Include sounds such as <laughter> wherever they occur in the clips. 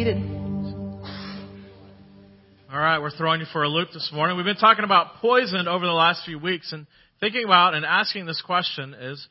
seated. All right, we're throwing you for a loop this morning. We've been talking about poison over the last few weeks and thinking about and asking this question is,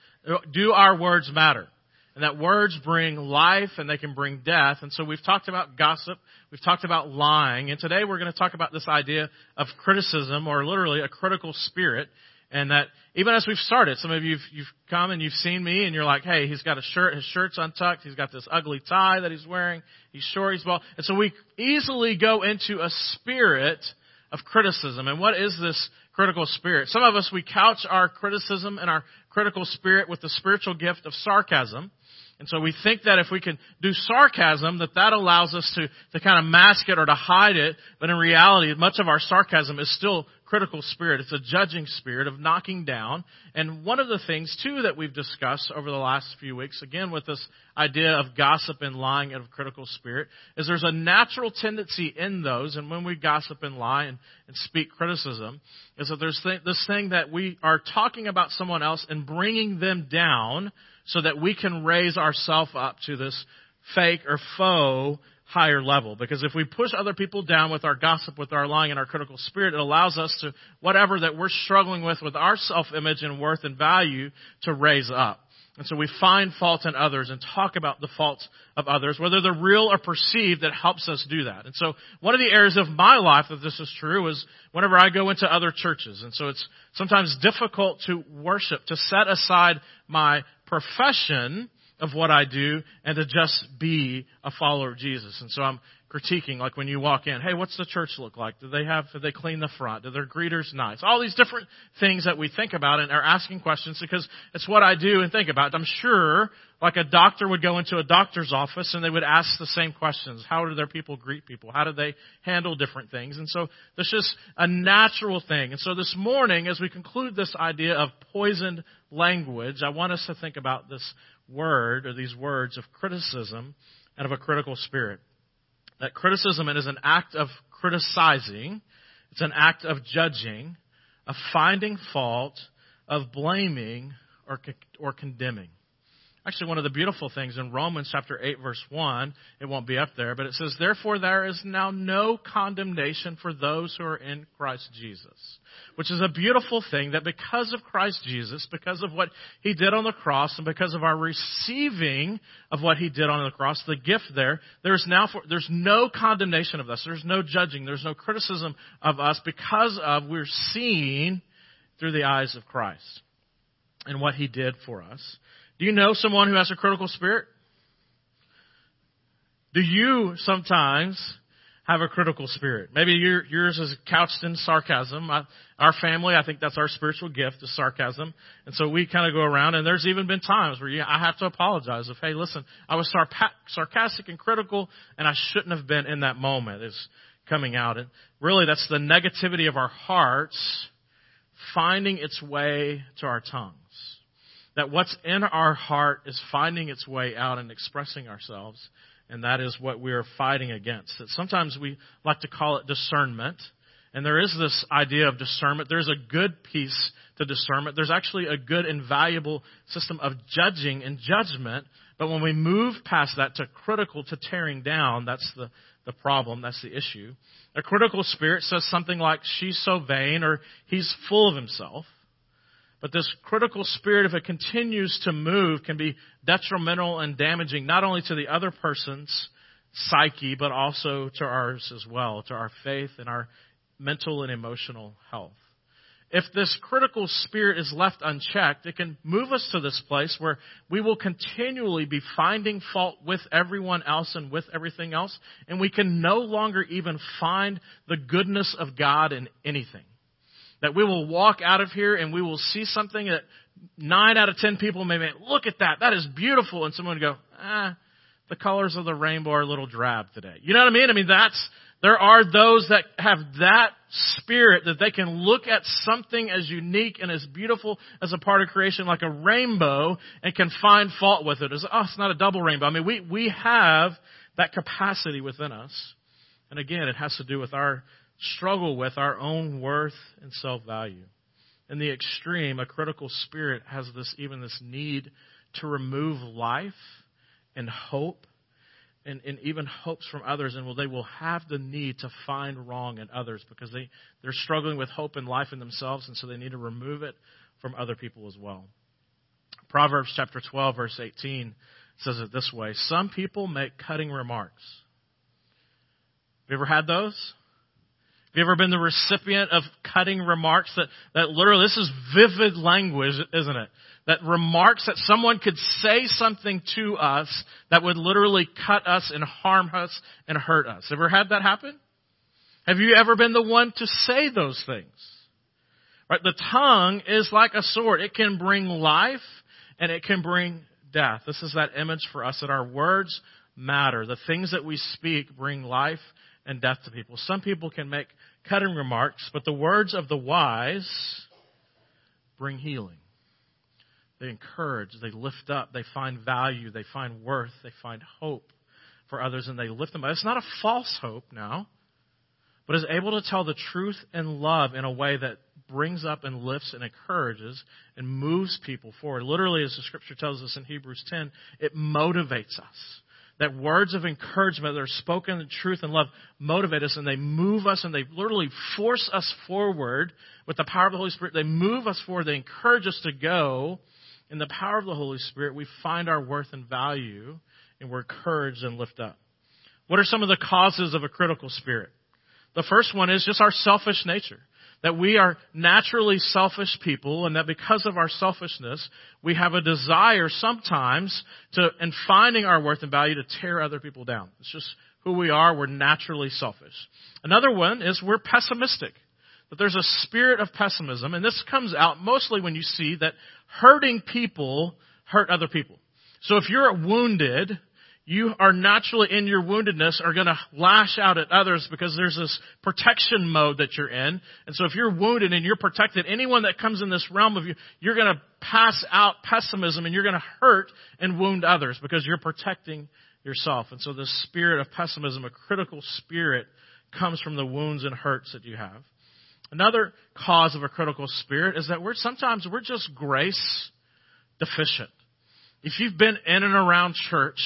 do our words matter? And that words bring life and they can bring death. And so we've talked about gossip. We've talked about lying. And today we're going to talk about this idea of criticism or literally a critical spirit. And that even as we've started, some of you've you've come and you've seen me and you're like, hey, he's got a shirt, his shirt's untucked, he's got this ugly tie that he's wearing, he's short, he's bald. And so we easily go into a spirit of criticism. And what is this critical spirit? Some of us, we couch our criticism and our critical spirit with the spiritual gift of sarcasm. And so we think that if we can do sarcasm, that that allows us to, to kind of mask it or to hide it. But in reality, much of our sarcasm is still critical spirit. It's a judging spirit of knocking down. And one of the things, too, that we've discussed over the last few weeks, again with this idea of gossip and lying and of critical spirit, is there's a natural tendency in those, and when we gossip and lie and, and speak criticism, is that there's th- this thing that we are talking about someone else and bringing them down so that we can raise ourselves up to this fake or faux higher level. Because if we push other people down with our gossip, with our lying, and our critical spirit, it allows us to, whatever that we're struggling with, with our self-image and worth and value, to raise up. And so we find fault in others and talk about the faults of others, whether they're real or perceived, that helps us do that. And so one of the areas of my life that this is true is whenever I go into other churches. And so it's sometimes difficult to worship, to set aside my profession of what I do and to just be a follower of Jesus. And so I'm critiquing, like when you walk in, hey, what's the church look like? Do they have, do they clean the front? Do their greeters nice? All these different things that we think about and are asking questions because it's what I do and think about. I'm sure, like a doctor would go into a doctor's office and they would ask the same questions. How do their people greet people? How do they handle different things? And so there's just a natural thing. And so this morning, as we conclude this idea of poisoned language, I want us to think about this word or these words of criticism and of a critical spirit. That criticism is an act of criticizing, it's an act of judging, of finding fault, of blaming, or, or condemning. Actually, one of the beautiful things in Romans chapter 8 verse 1, it won't be up there, but it says, Therefore there is now no condemnation for those who are in Christ Jesus. Which is a beautiful thing that because of Christ Jesus, because of what He did on the cross, and because of our receiving of what He did on the cross, the gift there, there's now, for, there's no condemnation of us. There's no judging. There's no criticism of us because of we're seeing through the eyes of Christ and what He did for us. Do you know someone who has a critical spirit? Do you sometimes have a critical spirit? Maybe your, yours is couched in sarcasm. I, our family, I think that's our spiritual gift is sarcasm. And so we kind of go around and there's even been times where you, I have to apologize of, hey, listen, I was sarpa- sarcastic and critical and I shouldn't have been in that moment is coming out. And really that's the negativity of our hearts finding its way to our tongues that what's in our heart is finding its way out and expressing ourselves, and that is what we are fighting against. That sometimes we like to call it discernment, and there is this idea of discernment. There's a good piece to discernment. There's actually a good and valuable system of judging and judgment, but when we move past that to critical, to tearing down, that's the, the problem, that's the issue. A critical spirit says something like, she's so vain, or he's full of himself. But this critical spirit, if it continues to move, can be detrimental and damaging not only to the other person's psyche, but also to ours as well, to our faith and our mental and emotional health. If this critical spirit is left unchecked, it can move us to this place where we will continually be finding fault with everyone else and with everything else, and we can no longer even find the goodness of God in anything. That we will walk out of here and we will see something that nine out of ten people may be, look at that, that is beautiful. And someone would go, ah, the colors of the rainbow are a little drab today. You know what I mean? I mean, that's, there are those that have that spirit that they can look at something as unique and as beautiful as a part of creation like a rainbow and can find fault with it. It's, oh, it's not a double rainbow. I mean, we, we have that capacity within us. And again, it has to do with our struggle with our own worth and self value. In the extreme, a critical spirit has this even this need to remove life and hope and, and even hopes from others, and will, they will have the need to find wrong in others because they, they're struggling with hope and life in themselves, and so they need to remove it from other people as well. Proverbs chapter 12, verse 18 says it this way Some people make cutting remarks. Have you ever had those? Have you ever been the recipient of cutting remarks that, that literally, this is vivid language, isn't it? that remarks that someone could say something to us that would literally cut us and harm us and hurt us. Ever had that happen? Have you ever been the one to say those things? Right? The tongue is like a sword. It can bring life and it can bring death. This is that image for us that our words matter. The things that we speak bring life and death to people. Some people can make cutting remarks, but the words of the wise bring healing. They encourage, they lift up, they find value, they find worth, they find hope for others, and they lift them up. It's not a false hope now, but is able to tell the truth and love in a way that brings up and lifts and encourages and moves people forward. Literally, as the scripture tells us in Hebrews 10, it motivates us. That words of encouragement that are spoken in truth and love motivate us and they move us and they literally force us forward with the power of the Holy Spirit. They move us forward. They encourage us to go in the power of the Holy Spirit, we find our worth and value, and we're encouraged and lift up. What are some of the causes of a critical spirit? The first one is just our selfish nature. That we are naturally selfish people, and that because of our selfishness, we have a desire sometimes to, in finding our worth and value, to tear other people down. It's just who we are. We're naturally selfish. Another one is we're pessimistic that there's a spirit of pessimism, and this comes out mostly when you see that hurting people hurt other people. So if you're wounded, you are naturally in your woundedness are going to lash out at others because there's this protection mode that you're in. And so if you're wounded and you're protected, anyone that comes in this realm of you, you're going to pass out pessimism and you're going to hurt and wound others because you're protecting yourself. And so the spirit of pessimism, a critical spirit, comes from the wounds and hurts that you have. Another cause of a critical spirit is that we're sometimes we're just grace deficient. If you've been in and around church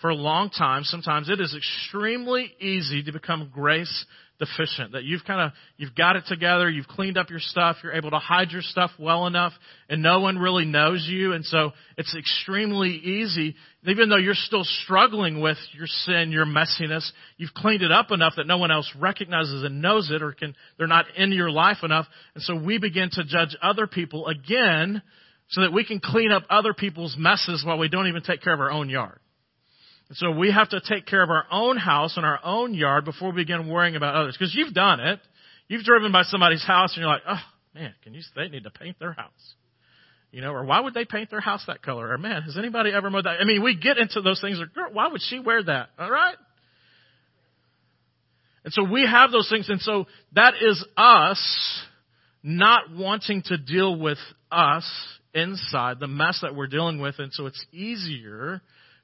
for a long time, sometimes it is extremely easy to become grace deficient. That you've kind of, you've got it together, you've cleaned up your stuff, you're able to hide your stuff well enough, and no one really knows you, and so it's extremely easy, even though you're still struggling with your sin, your messiness, you've cleaned it up enough that no one else recognizes and knows it, or can, they're not in your life enough, and so we begin to judge other people again, so that we can clean up other people's messes while we don't even take care of our own yard. And so we have to take care of our own house and our own yard before we begin worrying about others. Because you've done it. You've driven by somebody's house and you're like, oh man, can you, they need to paint their house. You know, or why would they paint their house that color? Or man, has anybody ever mowed that? I mean, we get into those things. Or, girl, why would she wear that? All right. And so we have those things. And so that is us not wanting to deal with us inside, the mess that we're dealing with. And so it's easier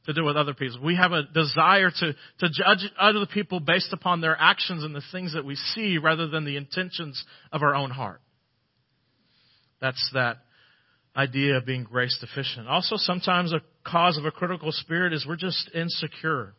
to do with other people. We have a desire to, to judge other people based upon their actions and the things that we see rather than the intentions of our own heart. That's that idea of being grace deficient. Also, sometimes a cause of a critical spirit is we're just insecure.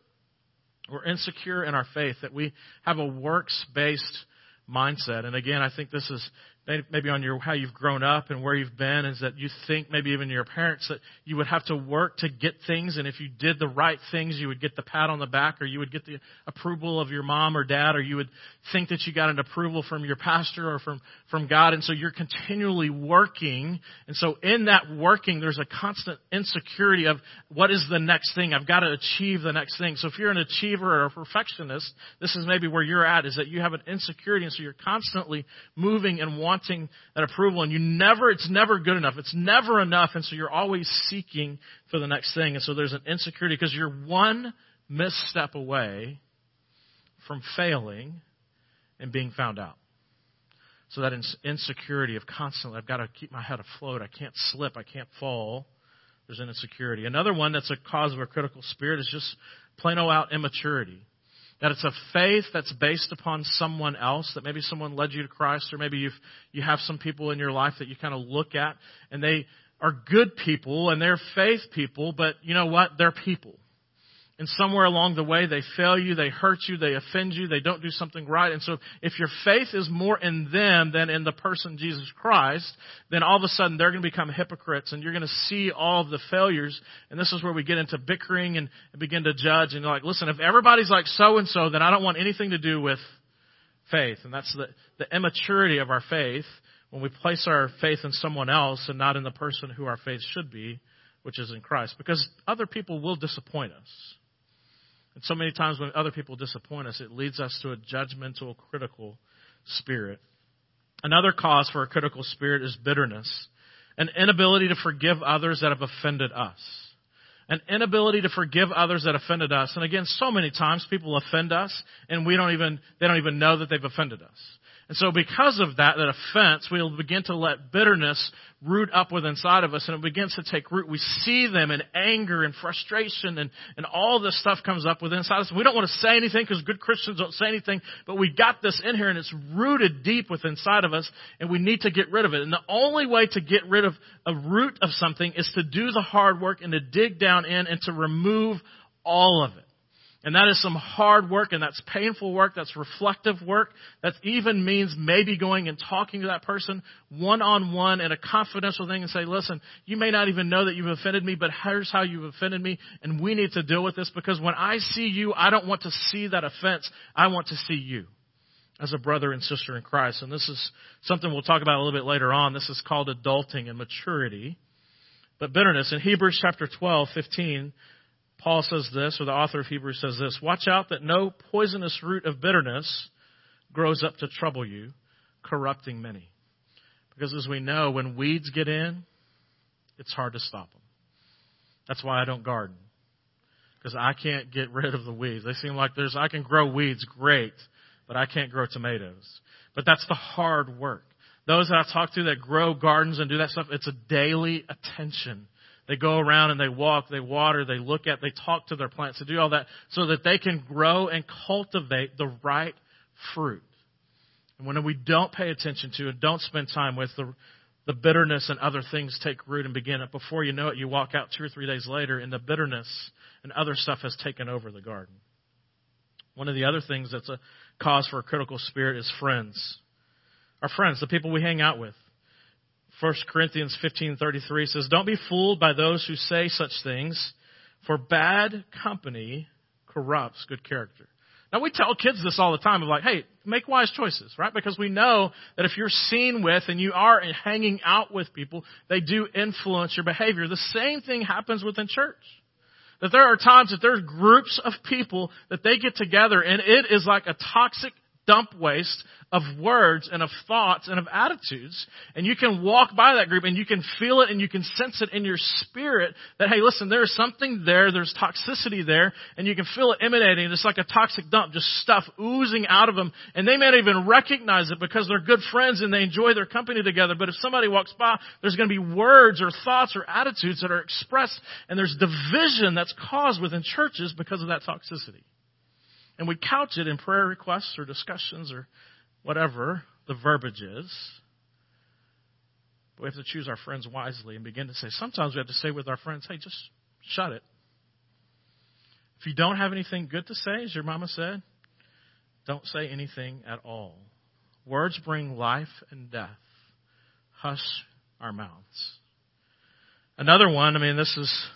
We're insecure in our faith, that we have a works based mindset. And again, I think this is maybe on your how you've grown up and where you've been is that you think maybe even your parents that you would have to work to get things and if you did the right things you would get the pat on the back or you would get the approval of your mom or dad or you would think that you got an approval from your pastor or from from God. And so you're continually working. And so in that working there's a constant insecurity of what is the next thing? I've got to achieve the next thing. So if you're an achiever or a perfectionist this is maybe where you're at is that you have an insecurity. And so you're constantly moving and wanting wanting that approval and you never, it's never good enough. It's never enough. And so you're always seeking for the next thing. And so there's an insecurity because you're one misstep away from failing and being found out. So that insecurity of constantly, I've got to keep my head afloat. I can't slip. I can't fall. There's an insecurity. Another one that's a cause of a critical spirit is just plain old out immaturity. That it's a faith that's based upon someone else, that maybe someone led you to Christ, or maybe you've, you have some people in your life that you kind of look at, and they are good people, and they're faith people, but you know what? They're people. And somewhere along the way they fail you, they hurt you, they offend you, they don't do something right. And so if your faith is more in them than in the person Jesus Christ, then all of a sudden they're going to become hypocrites and you're going to see all of the failures. And this is where we get into bickering and begin to judge. And you're like, listen, if everybody's like so and so, then I don't want anything to do with faith. And that's the, the immaturity of our faith when we place our faith in someone else and not in the person who our faith should be, which is in Christ. Because other people will disappoint us. And so many times when other people disappoint us, it leads us to a judgmental, critical spirit. Another cause for a critical spirit is bitterness, an inability to forgive others that have offended us. An inability to forgive others that offended us. And again, so many times people offend us and we don't even, they don't even know that they've offended us. And so because of that, that offense, we'll begin to let bitterness root up within inside of us and it begins to take root. We see them in anger and frustration and, and all this stuff comes up within inside us. We don't want to say anything because good Christians don't say anything, but we got this in here and it's rooted deep within inside of us and we need to get rid of it. And the only way to get rid of a root of something is to do the hard work and to dig down in and to remove all of it. And that is some hard work and that's painful work. That's reflective work. That even means maybe going and talking to that person one on one in a confidential thing and say, listen, you may not even know that you've offended me, but here's how you've offended me and we need to deal with this because when I see you, I don't want to see that offense. I want to see you as a brother and sister in Christ. And this is something we'll talk about a little bit later on. This is called adulting and maturity. But bitterness in Hebrews chapter 12, 15, Paul says this, or the author of Hebrews says this Watch out that no poisonous root of bitterness grows up to trouble you, corrupting many. Because as we know, when weeds get in, it's hard to stop them. That's why I don't garden. Because I can't get rid of the weeds. They seem like there's, I can grow weeds great, but I can't grow tomatoes. But that's the hard work. Those that I talk to that grow gardens and do that stuff, it's a daily attention they go around and they walk, they water, they look at, they talk to their plants, they do all that so that they can grow and cultivate the right fruit. And when we don't pay attention to and don't spend time with the, the bitterness and other things take root and begin it. Before you know it, you walk out two or three days later and the bitterness and other stuff has taken over the garden. One of the other things that's a cause for a critical spirit is friends. Our friends, the people we hang out with. 1 Corinthians 15:33 says, "Don't be fooled by those who say such things, for bad company corrupts good character." Now we tell kids this all the time of like, "Hey, make wise choices," right? Because we know that if you're seen with and you are hanging out with people, they do influence your behavior. The same thing happens within church. That there are times that there's groups of people that they get together and it is like a toxic dump waste of words and of thoughts and of attitudes. And you can walk by that group and you can feel it and you can sense it in your spirit that, hey, listen, there's something there, there's toxicity there, and you can feel it emanating. It's like a toxic dump, just stuff oozing out of them. And they may not even recognize it because they're good friends and they enjoy their company together. But if somebody walks by, there's going to be words or thoughts or attitudes that are expressed and there's division that's caused within churches because of that toxicity. And we couch it in prayer requests or discussions or whatever the verbiage is. But we have to choose our friends wisely and begin to say, sometimes we have to say with our friends, hey, just shut it. If you don't have anything good to say, as your mama said, don't say anything at all. Words bring life and death. Hush our mouths. Another one, I mean, this is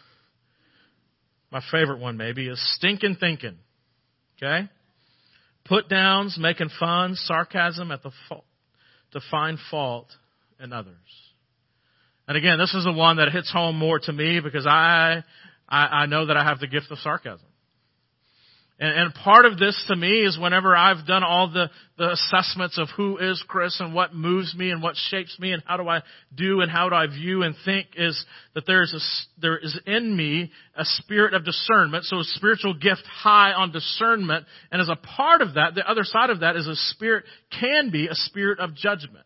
my favorite one maybe, is stinking thinking. Okay? Put downs, making fun, sarcasm at the fault, to find fault in others. And again, this is the one that hits home more to me because I, I, I know that I have the gift of sarcasm. And, and part of this to me is whenever I've done all the, the assessments of who is Chris and what moves me and what shapes me and how do I do and how do I view and think is that there is a, there is in me a spirit of discernment. So a spiritual gift high on discernment. And as a part of that, the other side of that is a spirit can be a spirit of judgment.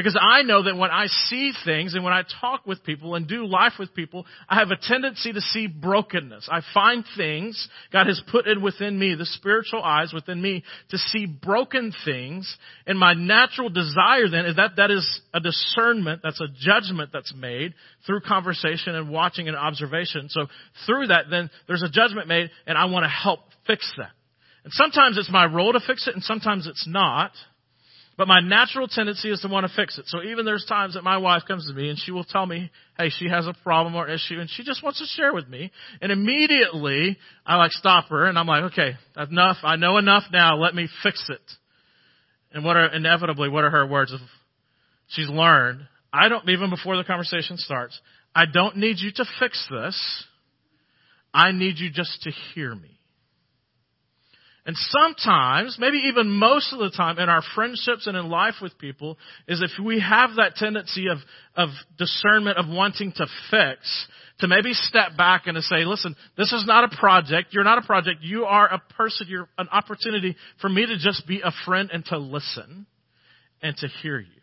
Because I know that when I see things and when I talk with people and do life with people, I have a tendency to see brokenness. I find things God has put in within me, the spiritual eyes within me, to see broken things. And my natural desire then is that that is a discernment, that's a judgment that's made through conversation and watching and observation. So through that, then there's a judgment made and I want to help fix that. And sometimes it's my role to fix it and sometimes it's not. But my natural tendency is to want to fix it. So even there's times that my wife comes to me and she will tell me, hey, she has a problem or issue and she just wants to share with me. And immediately I like stop her and I'm like, okay, enough. I know enough now. Let me fix it. And what are, inevitably, what are her words of, she's learned, I don't, even before the conversation starts, I don't need you to fix this. I need you just to hear me. And sometimes, maybe even most of the time in our friendships and in life with people, is if we have that tendency of, of discernment of wanting to fix, to maybe step back and to say, listen, this is not a project. You're not a project. You are a person. You're an opportunity for me to just be a friend and to listen and to hear you.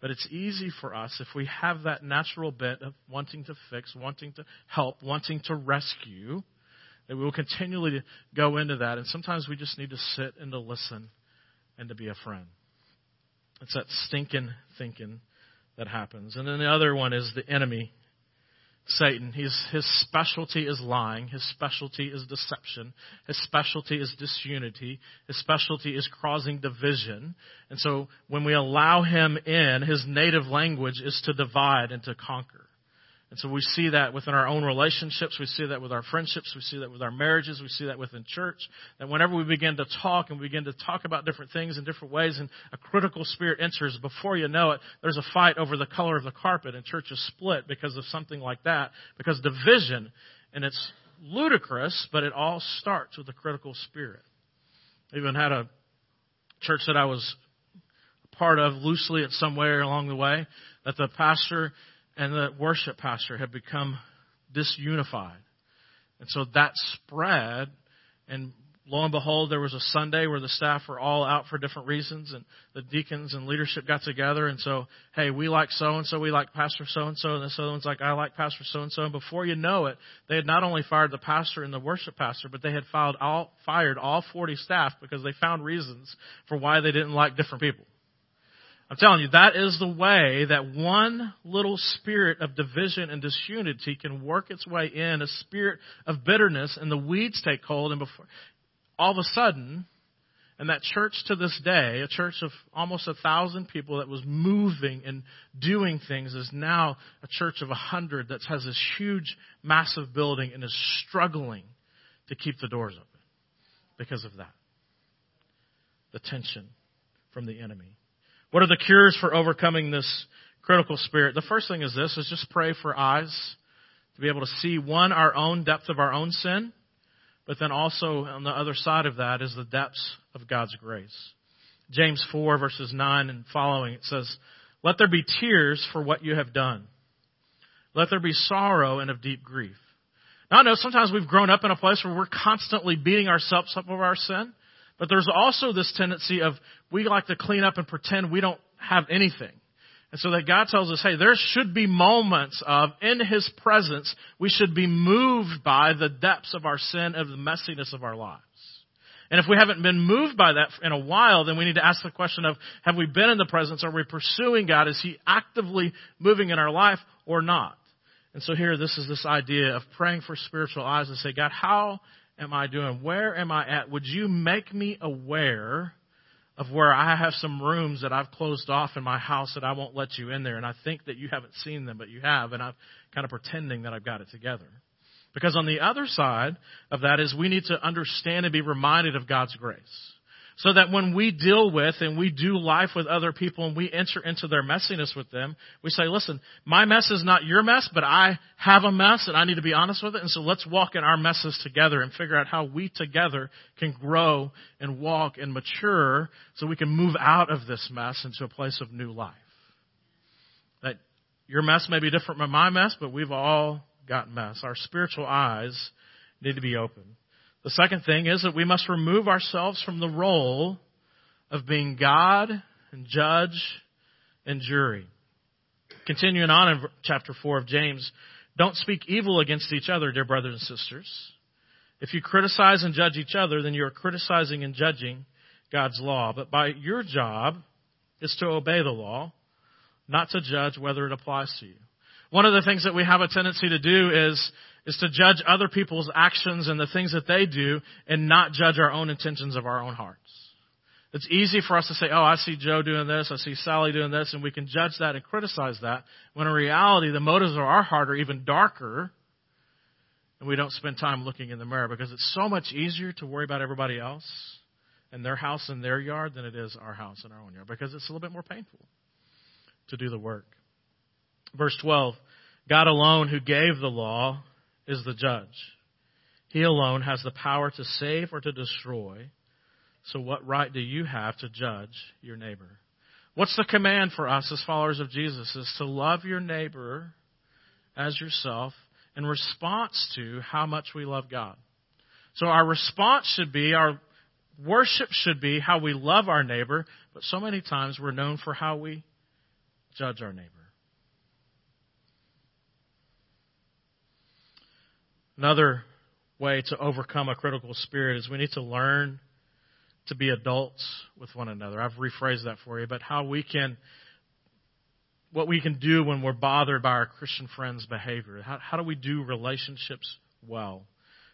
But it's easy for us if we have that natural bit of wanting to fix, wanting to help, wanting to rescue, that we will continually go into that. And sometimes we just need to sit and to listen and to be a friend. It's that stinking thinking that happens. And then the other one is the enemy, Satan. He's, his specialty is lying. His specialty is deception. His specialty is disunity. His specialty is causing division. And so when we allow him in, his native language is to divide and to conquer. And so we see that within our own relationships. We see that with our friendships. We see that with our marriages. We see that within church. That whenever we begin to talk and we begin to talk about different things in different ways and a critical spirit enters, before you know it, there's a fight over the color of the carpet and church is split because of something like that. Because division, and it's ludicrous, but it all starts with a critical spirit. I even had a church that I was part of loosely at somewhere along the way that the pastor and the worship pastor had become disunified. And so that spread, and lo and behold, there was a Sunday where the staff were all out for different reasons, and the deacons and leadership got together, and so, hey, we like so and so, we like Pastor so and so, and this other one's like, I like Pastor so and so. And before you know it, they had not only fired the pastor and the worship pastor, but they had filed all, fired all 40 staff because they found reasons for why they didn't like different people. I'm telling you, that is the way that one little spirit of division and disunity can work its way in, a spirit of bitterness, and the weeds take hold, and before, all of a sudden, and that church to this day, a church of almost a thousand people that was moving and doing things, is now a church of a hundred that has this huge, massive building and is struggling to keep the doors open because of that. The tension from the enemy. What are the cures for overcoming this critical spirit? The first thing is this, is just pray for eyes to be able to see one, our own depth of our own sin, but then also on the other side of that is the depths of God's grace. James 4 verses 9 and following, it says, Let there be tears for what you have done. Let there be sorrow and of deep grief. Now I know sometimes we've grown up in a place where we're constantly beating ourselves up over our sin. But there's also this tendency of we like to clean up and pretend we don't have anything. And so that God tells us, hey, there should be moments of, in His presence, we should be moved by the depths of our sin, of the messiness of our lives. And if we haven't been moved by that in a while, then we need to ask the question of, have we been in the presence? Are we pursuing God? Is He actively moving in our life or not? And so here, this is this idea of praying for spiritual eyes and say, God, how am I doing? Where am I at? Would you make me aware of where I have some rooms that I've closed off in my house that I won't let you in there? And I think that you haven't seen them, but you have, and I'm kind of pretending that I've got it together. Because on the other side of that is we need to understand and be reminded of God's grace. So that when we deal with and we do life with other people and we enter into their messiness with them, we say, listen, my mess is not your mess, but I have a mess and I need to be honest with it. And so let's walk in our messes together and figure out how we together can grow and walk and mature so we can move out of this mess into a place of new life. That your mess may be different from my mess, but we've all got mess. Our spiritual eyes need to be open. The second thing is that we must remove ourselves from the role of being God and judge and jury. Continuing on in chapter 4 of James, don't speak evil against each other, dear brothers and sisters. If you criticize and judge each other, then you are criticizing and judging God's law. But by your job is to obey the law, not to judge whether it applies to you. One of the things that we have a tendency to do is, is to judge other people's actions and the things that they do and not judge our own intentions of our own hearts. It's easy for us to say, oh, I see Joe doing this, I see Sally doing this, and we can judge that and criticize that, when in reality, the motives of our heart are even darker, and we don't spend time looking in the mirror because it's so much easier to worry about everybody else and their house and their yard than it is our house and our own yard because it's a little bit more painful to do the work. Verse 12 God alone, who gave the law, is the judge. He alone has the power to save or to destroy. So, what right do you have to judge your neighbor? What's the command for us as followers of Jesus? Is to love your neighbor as yourself in response to how much we love God. So, our response should be, our worship should be how we love our neighbor, but so many times we're known for how we judge our neighbor. Another way to overcome a critical spirit is we need to learn to be adults with one another. I've rephrased that for you, but how we can, what we can do when we're bothered by our Christian friends' behavior. How, how do we do relationships well?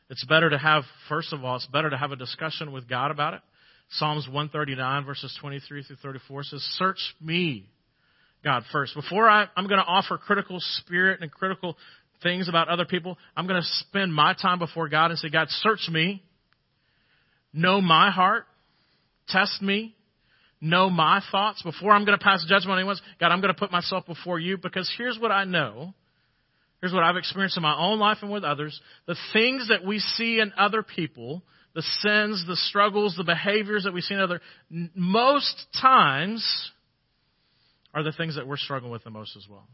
It's better to have, first of all, it's better to have a discussion with God about it. Psalms 139 verses 23 through 34 says, search me, God, first. Before I, I'm going to offer critical spirit and critical things about other people, I'm going to spend my time before God and say, God, search me. Know my heart. Test me. Know my thoughts. Before I'm going to pass judgment on anyone, God, I'm going to put myself before you because here's what I know. Here's what I've experienced in my own life and with others. The things that we see in other people, the sins, the struggles, the behaviors that we see in other, most times are the things that we're struggling with the most as well.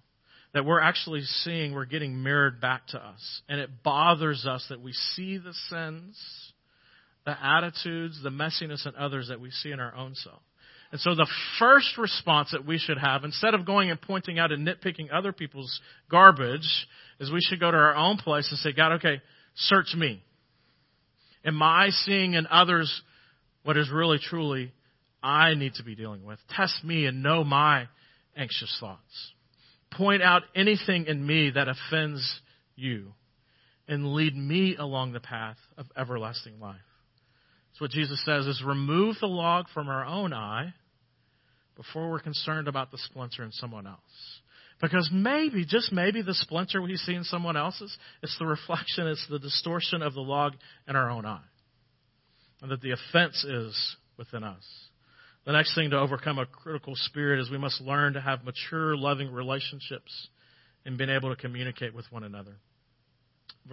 That we're actually seeing, we're getting mirrored back to us. And it bothers us that we see the sins the attitudes, the messiness in others that we see in our own self. And so the first response that we should have, instead of going and pointing out and nitpicking other people's garbage, is we should go to our own place and say, God, okay, search me. Am I seeing in others what is really truly I need to be dealing with? Test me and know my anxious thoughts. Point out anything in me that offends you and lead me along the path of everlasting life. That's what Jesus says is remove the log from our own eye before we're concerned about the splinter in someone else. Because maybe, just maybe, the splinter we see in someone else's, it's the reflection, it's the distortion of the log in our own eye. And that the offense is within us. The next thing to overcome a critical spirit is we must learn to have mature, loving relationships and being able to communicate with one another.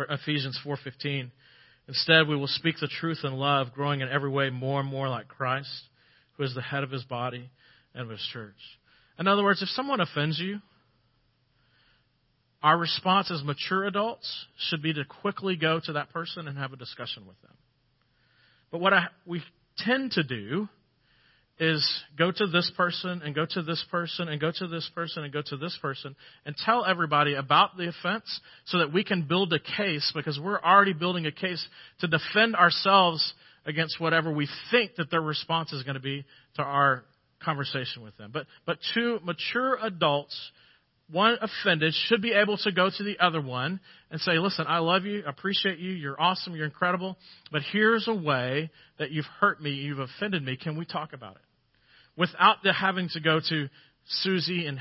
Ephesians 4:15 Instead, we will speak the truth in love, growing in every way more and more like Christ, who is the head of his body and of his church. In other words, if someone offends you, our response as mature adults should be to quickly go to that person and have a discussion with them. But what I, we tend to do is go to this person and go to this person and go to this person and go to this person and tell everybody about the offense so that we can build a case because we're already building a case to defend ourselves against whatever we think that their response is going to be to our conversation with them. But, but two mature adults, one offended, should be able to go to the other one and say, listen, I love you, appreciate you, you're awesome, you're incredible, but here's a way that you've hurt me, you've offended me. Can we talk about it? without the having to go to Susie and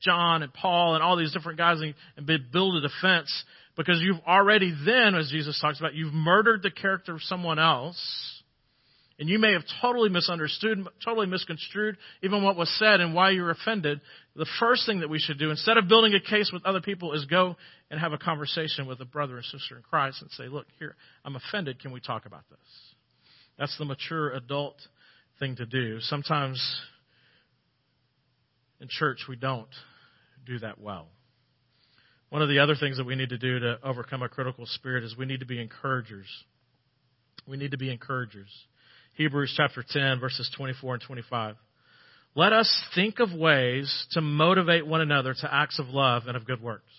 John and Paul and all these different guys and, and build a defense because you've already then, as Jesus talks about, you've murdered the character of someone else. And you may have totally misunderstood, totally misconstrued even what was said and why you're offended. The first thing that we should do, instead of building a case with other people, is go and have a conversation with a brother or sister in Christ and say, look, here, I'm offended. Can we talk about this? That's the mature adult thing to do. Sometimes in church we don't do that well. One of the other things that we need to do to overcome a critical spirit is we need to be encouragers. We need to be encouragers. Hebrews chapter 10, verses 24 and 25. let us think of ways to motivate one another to acts of love and of good works.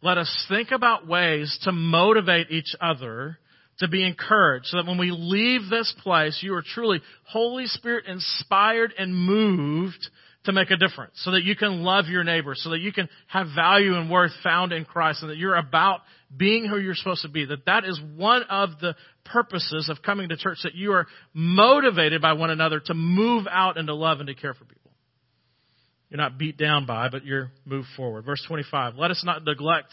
Let us think about ways to motivate each other to be encouraged so that when we leave this place, you are truly Holy Spirit inspired and moved to make a difference so that you can love your neighbor, so that you can have value and worth found in Christ and that you're about being who you're supposed to be. That that is one of the purposes of coming to church, that you are motivated by one another to move out into love and to care for people. You're not beat down by, but you're moved forward. Verse 25. Let us not neglect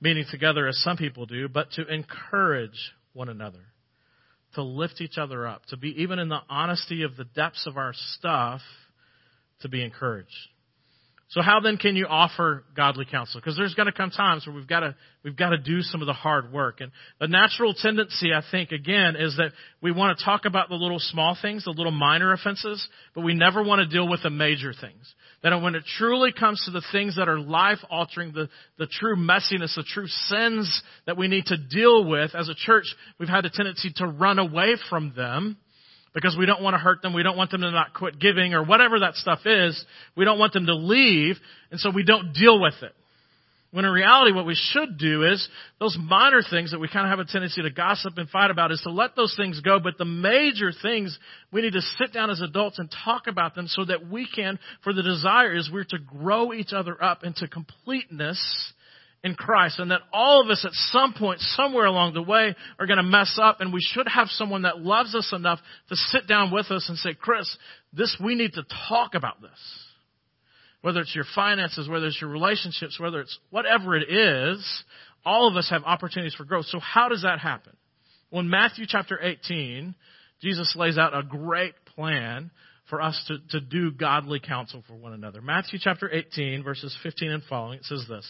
meeting together as some people do, but to encourage one another, to lift each other up, to be even in the honesty of the depths of our stuff, to be encouraged. So how then can you offer godly counsel? Because there's going to come times where we've got to we've got to do some of the hard work. And the natural tendency, I think, again, is that we want to talk about the little small things, the little minor offenses, but we never want to deal with the major things. That when it truly comes to the things that are life altering, the, the true messiness, the true sins that we need to deal with as a church, we've had a tendency to run away from them because we don't want to hurt them. We don't want them to not quit giving or whatever that stuff is. We don't want them to leave. And so we don't deal with it. When in reality, what we should do is those minor things that we kind of have a tendency to gossip and fight about is to let those things go. But the major things, we need to sit down as adults and talk about them so that we can, for the desire is we're to grow each other up into completeness in Christ and that all of us at some point, somewhere along the way, are going to mess up and we should have someone that loves us enough to sit down with us and say, Chris, this, we need to talk about this. Whether it's your finances, whether it's your relationships, whether it's whatever it is, all of us have opportunities for growth. So how does that happen? Well, in Matthew chapter 18, Jesus lays out a great plan for us to, to do godly counsel for one another. Matthew chapter 18, verses 15 and following, it says this.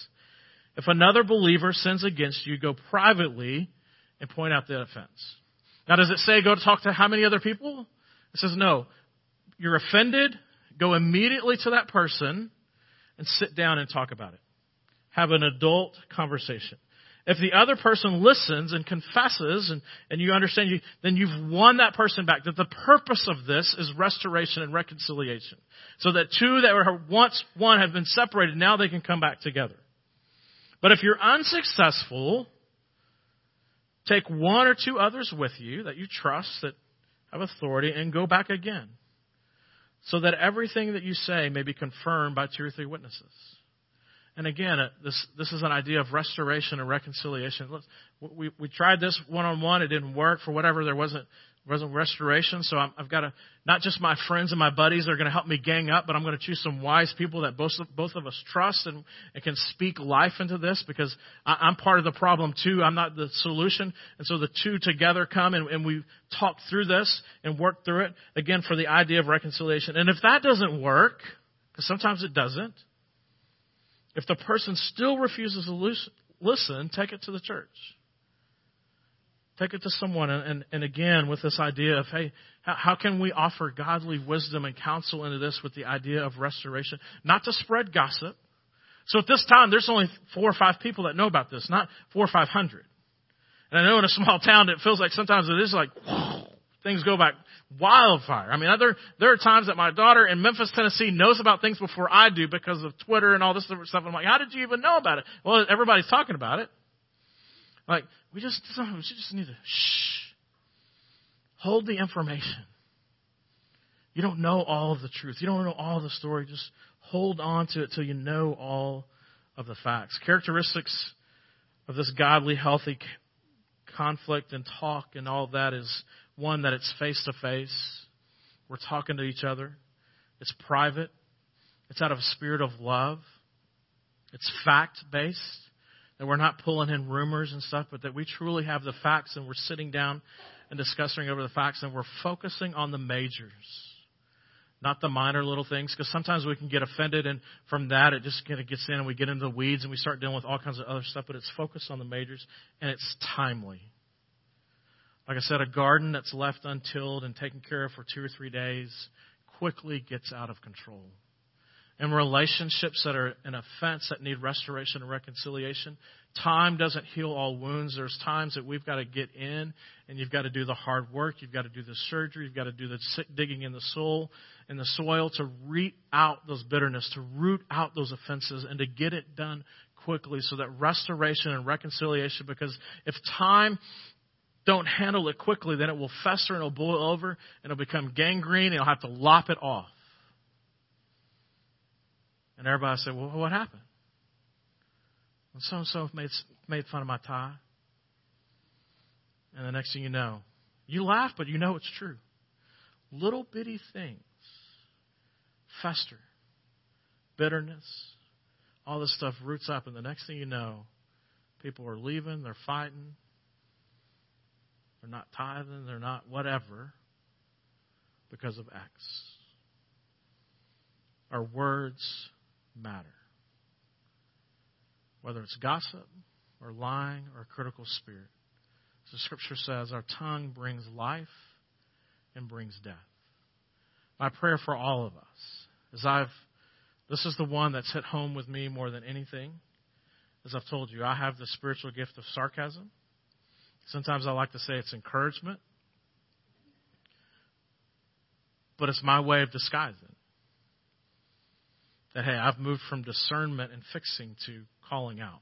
If another believer sins against you, go privately and point out the offense. Now, does it say go talk to how many other people? It says no. You're offended, go immediately to that person and sit down and talk about it. Have an adult conversation. If the other person listens and confesses and, and you understand you, then you've won that person back. That the purpose of this is restoration and reconciliation. So that two that were once one have been separated, now they can come back together. But if you're unsuccessful, take one or two others with you that you trust, that have authority, and go back again. So that everything that you say may be confirmed by two or three witnesses. And again, uh, this, this is an idea of restoration and reconciliation. We, we tried this one on one. It didn't work for whatever. There wasn't restoration. So i have got to, not just my friends and my buddies are going to help me gang up, but I'm going to choose some wise people that both, both of us trust and, and can speak life into this because I, I'm part of the problem too. I'm not the solution. And so the two together come and, and we talk through this and work through it again for the idea of reconciliation. And if that doesn't work, because sometimes it doesn't, if the person still refuses to listen, take it to the church. Take it to someone. And, and, and again, with this idea of, hey, how, how can we offer godly wisdom and counsel into this with the idea of restoration? Not to spread gossip. So at this time, there's only four or five people that know about this, not four or five hundred. And I know in a small <laughs> town, it feels like sometimes it is like, <laughs> things go back wildfire. I mean, there, there are times that my daughter in Memphis, Tennessee knows about things before I do because of Twitter and all this different stuff. I'm like, how did you even know about it? Well, everybody's talking about it. Like, we just, we just need to shh. Hold the information. You don't know all of the truth. You don't know all the story. Just hold on to it till you know all of the facts. Characteristics of this godly, healthy conflict and talk and all that is one that it's face to face. We're talking to each other. It's private. It's out of a spirit of love. It's fact based that we're not pulling in rumors and stuff, but that we truly have the facts and we're sitting down and discussing over the facts and we're focusing on the majors, not the minor little things, because sometimes we can get offended and from that it just kind of gets in and we get into the weeds and we start dealing with all kinds of other stuff, but it's focused on the majors and it's timely. Like I said, a garden that's left untilled and taken care of for two or three days quickly gets out of control and relationships that are an offense that need restoration and reconciliation time doesn't heal all wounds. There's times that we've got to get in and you've got to do the hard work. You've got to do the surgery. You've got to do the digging in the soul, in the soil to root out those bitterness, to root out those offenses and to get it done quickly so that restoration and reconciliation, because if time don't handle it quickly, then it will fester and it'll boil over and it'll become gangrene and you'll have to lop it off. And everybody said, well, what happened? And so and so made, made fun of my tie. And the next thing you know, you laugh, but you know it's true. Little bitty things fester. Bitterness, all this stuff roots up, and the next thing you know, people are leaving, they're fighting, they're not tithing, they're not whatever because of X. Our words matter. Whether it's gossip or lying or a critical spirit. As The scripture says our tongue brings life and brings death. My prayer for all of us is I've this is the one that's hit home with me more than anything. As I've told you, I have the spiritual gift of sarcasm. Sometimes I like to say it's encouragement. But it's my way of disguising. That, hey, I've moved from discernment and fixing to calling out.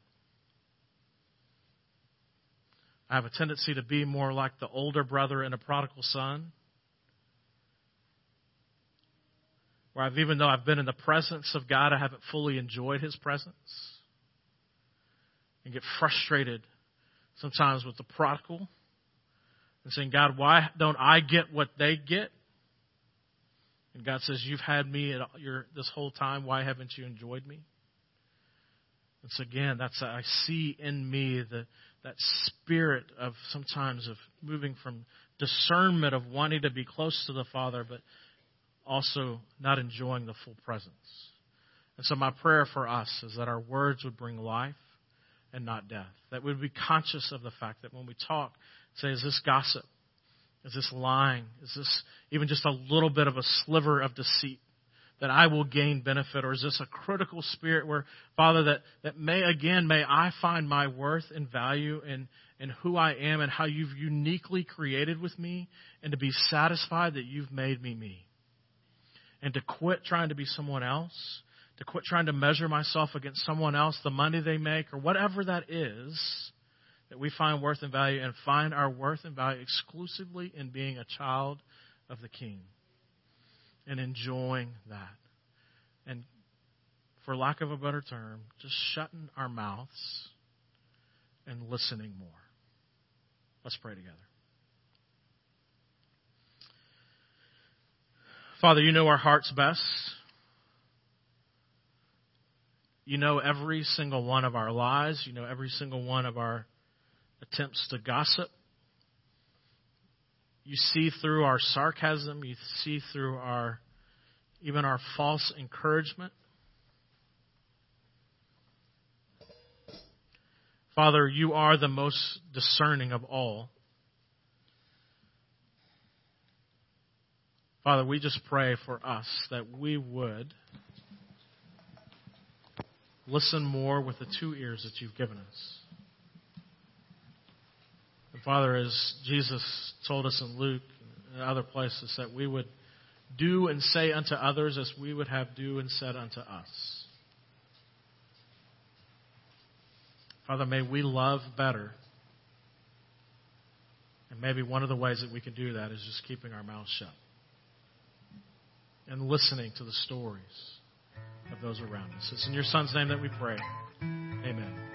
I have a tendency to be more like the older brother in a prodigal son. Where I've, even though I've been in the presence of God, I haven't fully enjoyed His presence. And get frustrated sometimes with the prodigal and saying, God, why don't I get what they get? And God says, You've had me at your, this whole time. Why haven't you enjoyed me? So again, that's I see in me the, that spirit of sometimes of moving from discernment of wanting to be close to the Father, but also not enjoying the full presence. And so my prayer for us is that our words would bring life and not death. That we'd be conscious of the fact that when we talk, say, is this gossip? Is this lying? Is this even just a little bit of a sliver of deceit that I will gain benefit? Or is this a critical spirit where, Father, that, that may again, may I find my worth and value in, in who I am and how you've uniquely created with me and to be satisfied that you've made me me. And to quit trying to be someone else to quit trying to measure myself against someone else, the money they make, or whatever that is, that we find worth and value and find our worth and value exclusively in being a child of the King and enjoying that. And for lack of a better term, just shutting our mouths and listening more. Let's pray together. Father, you know our hearts best. You know every single one of our lies. You know every single one of our attempts to gossip. You see through our sarcasm. You see through our, even our false encouragement. Father, you are the most discerning of all. Father, we just pray for us that we would listen more with the two ears that you've given us. Father, as Jesus told us in Luke and other places, that we would do and say unto others as we would have do and said unto us. Father, may we love better. And maybe one of the ways that we can do that is just keeping our mouths shut and listening to the stories of those around us. It's in your Son's name that we pray. Amen.